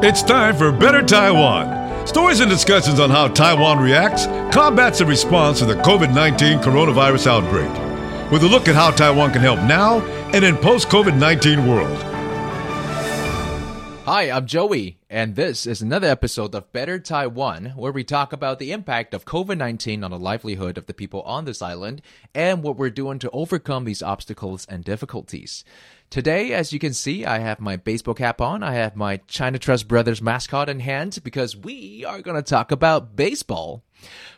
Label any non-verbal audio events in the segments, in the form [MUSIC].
It's time for Better Taiwan. Stories and discussions on how Taiwan reacts, combats, and responds to the COVID 19 coronavirus outbreak. With a look at how Taiwan can help now and in post COVID 19 world. Hi, I'm Joey, and this is another episode of Better Taiwan, where we talk about the impact of COVID 19 on the livelihood of the people on this island and what we're doing to overcome these obstacles and difficulties. Today, as you can see, I have my baseball cap on. I have my China Trust Brothers mascot in hand because we are going to talk about baseball.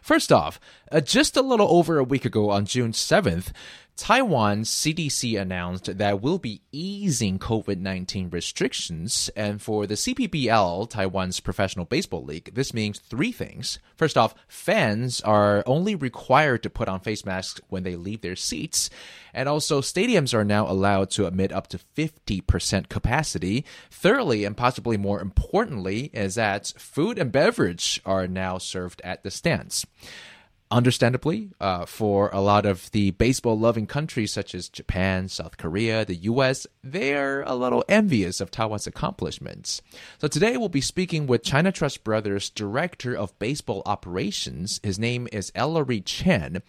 First off, uh, just a little over a week ago on June 7th, Taiwan's CDC announced that we'll be easing COVID 19 restrictions. And for the CPBL, Taiwan's professional baseball league, this means three things. First off, fans are only required to put on face masks when they leave their seats. And also, stadiums are now allowed to admit up to 50% capacity. Thirdly, and possibly more importantly, is that food and beverage are now served at the understandably, uh, for a lot of the baseball loving countries such as Japan, South Korea, the US, they're a little envious of Taiwan's accomplishments. So today we'll be speaking with China Trust Brothers Director of Baseball Operations. His name is Ellery Chen.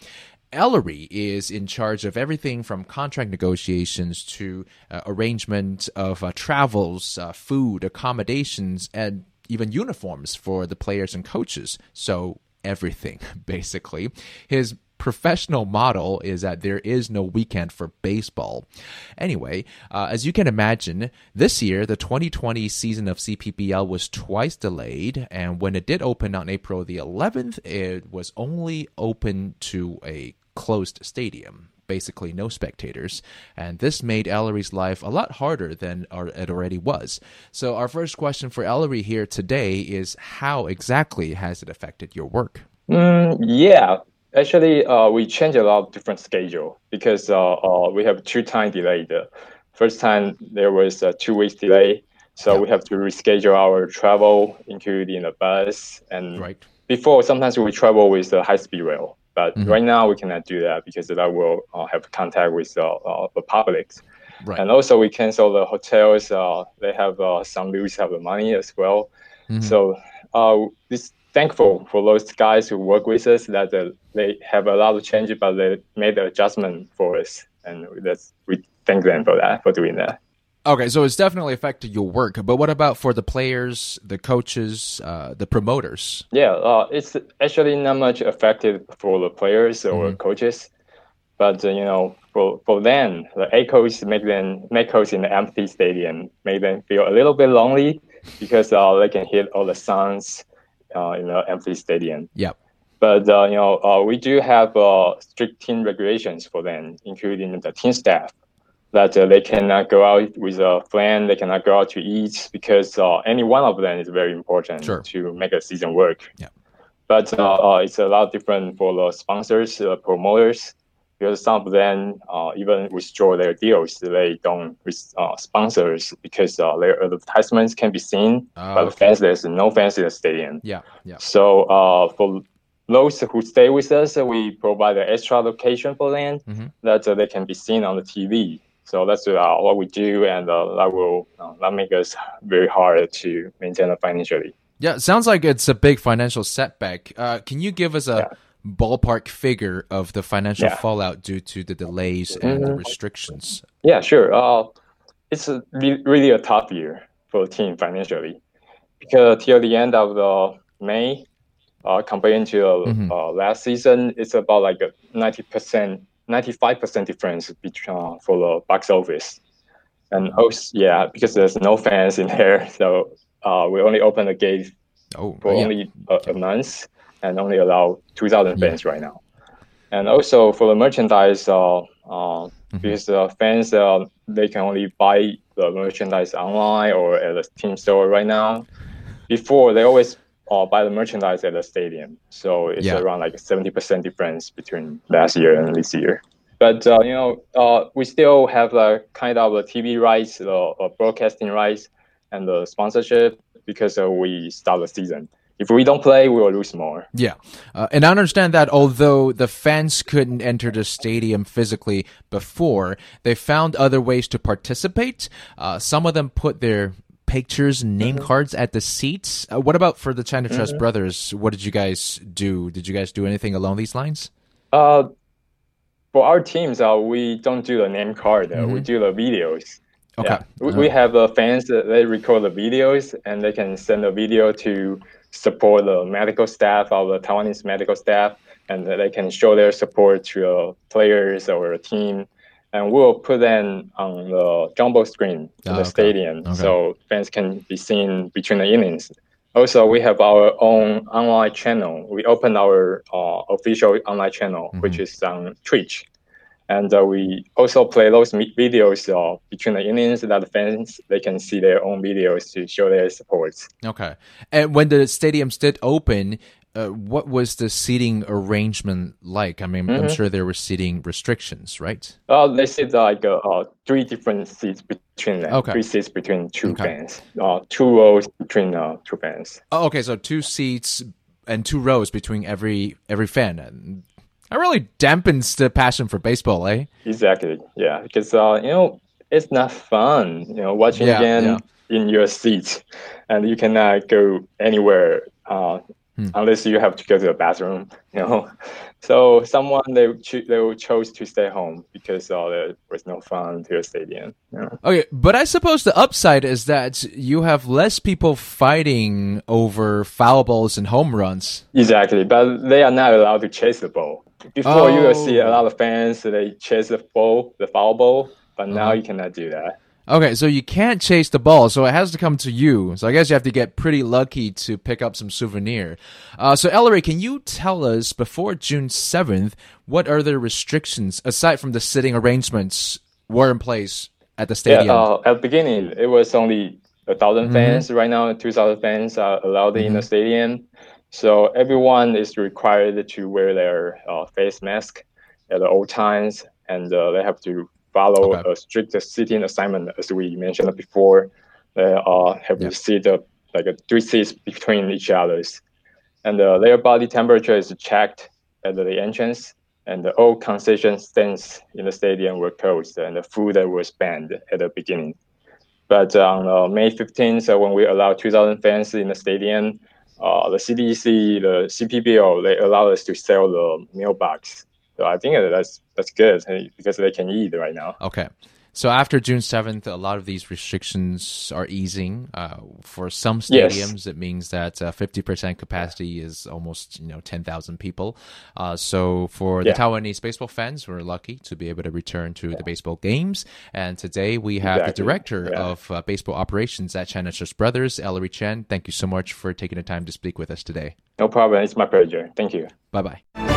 Ellery is in charge of everything from contract negotiations to uh, arrangement of uh, travels, uh, food, accommodations, and even uniforms for the players and coaches. So everything, [LAUGHS] basically. His professional model is that there is no weekend for baseball. Anyway, uh, as you can imagine, this year, the 2020 season of CPBL was twice delayed, and when it did open on April the 11th, it was only open to a closed stadium basically no spectators, and this made Ellery's life a lot harder than it already was. So, our first question for Ellery here today is how exactly has it affected your work? Mm, yeah, actually, uh, we changed a lot of different schedule because uh, uh, we have two time delay. The first time there was a two weeks delay, so we have to reschedule our travel, including the bus and right. Before, sometimes we travel with the high speed rail. But mm-hmm. right now we cannot do that because that will uh, have contact with uh, uh, the public. Right. And also we cancel the hotels. Uh, they have uh, some lose have the money as well. Mm-hmm. So uh, this thankful for those guys who work with us that they have a lot of change, but they made the adjustment for us, and that's we thank them for that for doing that. Okay, so it's definitely affected your work, but what about for the players, the coaches, uh, the promoters? Yeah, uh, it's actually not much affected for the players or mm-hmm. coaches, but uh, you know, for for them, the echoes make them make echoes in the empty stadium make them feel a little bit lonely because uh, they can hear all the sounds uh, in the empty stadium. Yep. But uh, you know, we do have strict team regulations for them, including the team staff that uh, they cannot go out with a friend, they cannot go out to eat because uh, any one of them is very important sure. to make a season work. Yeah. But uh, uh it's a lot different for the sponsors, uh, promoters, because some of them uh, even withdraw their deals. They don't with sponsors because their advertisements can be seen, oh, but okay. fans there's no fans in the stadium. Yeah, yeah. So for those who stay with us, we provide an extra location for them mm-hmm. that they can be seen on the TV. So that's uh, what we do, and uh, that will uh, that make us very hard to maintain financially. Yeah, sounds like it's a big financial setback. Uh, can you give us a yeah. ballpark figure of the financial yeah. fallout due to the delays and mm-hmm. the restrictions? Yeah, sure. Uh, it's a, really a tough year for the team financially because till the end of the May, uh, comparing to mm-hmm. last season, it's about like a ninety percent 95% difference between uh, for the box office. And also, yeah, because there's no fans in there, [LAUGHS] so uh, we only open the gate oh, for yeah. only a, a, month and only allow 2,000 yeah. fans right now. And also for the merchandise, uh, uh, mm-hmm. because uh, fans uh, they can only buy the merchandise online or at the team store right now. Before they always uh, buy the merchandise at the stadium. So it's yeah. around like 70% difference between last year and this year. But uh, you know, uh, we still have a kind of a TV rights, the uh, broadcasting rights, and the sponsorship because uh, we start the season. If we don't play, we will lose more. Yeah, uh, and I understand that although the fans couldn't enter the stadium physically before, they found other ways to participate. some of them put their pictures, name mm-hmm. cards at the seats. Uh, what about for the China Trust mm-hmm. Brothers? What did you guys do? Did you guys do anything along these lines? Uh, for our teams, uh, we don't do the name card. Mm-hmm. We do the videos. Okay. Yeah. We, we have uh, fans that they record the videos and they can send a video to support the medical staff of the Taiwanese medical staff, and they can show their support to uh, players or a team. And we'll put them on the jumbo screen in oh, the okay. stadium, okay. so fans can be seen between the innings. Also, we have our own online channel. We opened our uh, official online channel, mm-hmm. which is on Twitch. And uh, we also play those videos uh, between the innings that the fans they can see their own videos to show their support. Okay. And when the stadiums did open, uh, what was the seating arrangement like? I mean, mm-hmm. I'm sure there were seating restrictions, right? Uh, they said like uh, uh, three different seats between them. Okay. Three seats between two okay. fans. Uh, two rows between uh, two fans. Oh, okay. So two seats and two rows between every every fan. That really dampens the passion for baseball, eh? Exactly. Yeah, because uh, you know it's not fun. You know, watching yeah, game yeah. in your seat, and you cannot go anywhere uh, hmm. unless you have to go to the bathroom. [LAUGHS] You know, so someone they cho- they chose to stay home because uh, there was no fun to the stadium. You know? Okay, but I suppose the upside is that you have less people fighting over foul balls and home runs. Exactly, but they are not allowed to chase the ball. Before oh. you will see a oh. lot of fans they chase the ball, the foul ball, but now uh-huh. you cannot do that. Okay, so you can't chase the ball, so it has to come to you. So I guess you have to get pretty lucky to pick up some souvenir. Uh, so Ellery, can you tell us before June seventh what other restrictions aside from the sitting arrangements were in place at the stadium? Yeah, uh, at the beginning it was only a 1000 mm-hmm. fans. Right now, two thousand fans are allowed mm-hmm. in the mm-hmm. stadium. So everyone is required to wear their uh, face mask at all times, and uh, they have to follow okay. a strict sitting assignment, as we mentioned before. They uh, have yeah. to sit uh, like three seats between each others, and uh, their body temperature is checked at the entrance, and the all concession stands in the stadium were closed, and the food that was banned at the beginning. But on uh, May 15th, when we allowed 2,000 fans in the stadium, uh, the CDC, the CPBL, they allowed us to sell the meal box. So I think that's that's good because they can eat right now. Okay. So after June 7th, a lot of these restrictions are easing. Uh, for some stadiums, yes. it means that uh, 50% capacity is almost you know 10,000 people. Uh, so for yeah. the Taiwanese baseball fans, we're lucky to be able to return to yeah. the baseball games. And today we have exactly. the director yeah. of uh, baseball operations at China Trust Brothers, Ellery Chen. Thank you so much for taking the time to speak with us today. No problem. It's my pleasure. Thank you. Bye bye.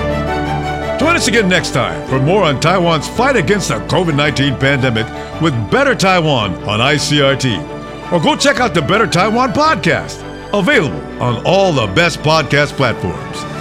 Join us again next time for more on Taiwan's fight against the COVID 19 pandemic with Better Taiwan on ICRT. Or go check out the Better Taiwan podcast, available on all the best podcast platforms.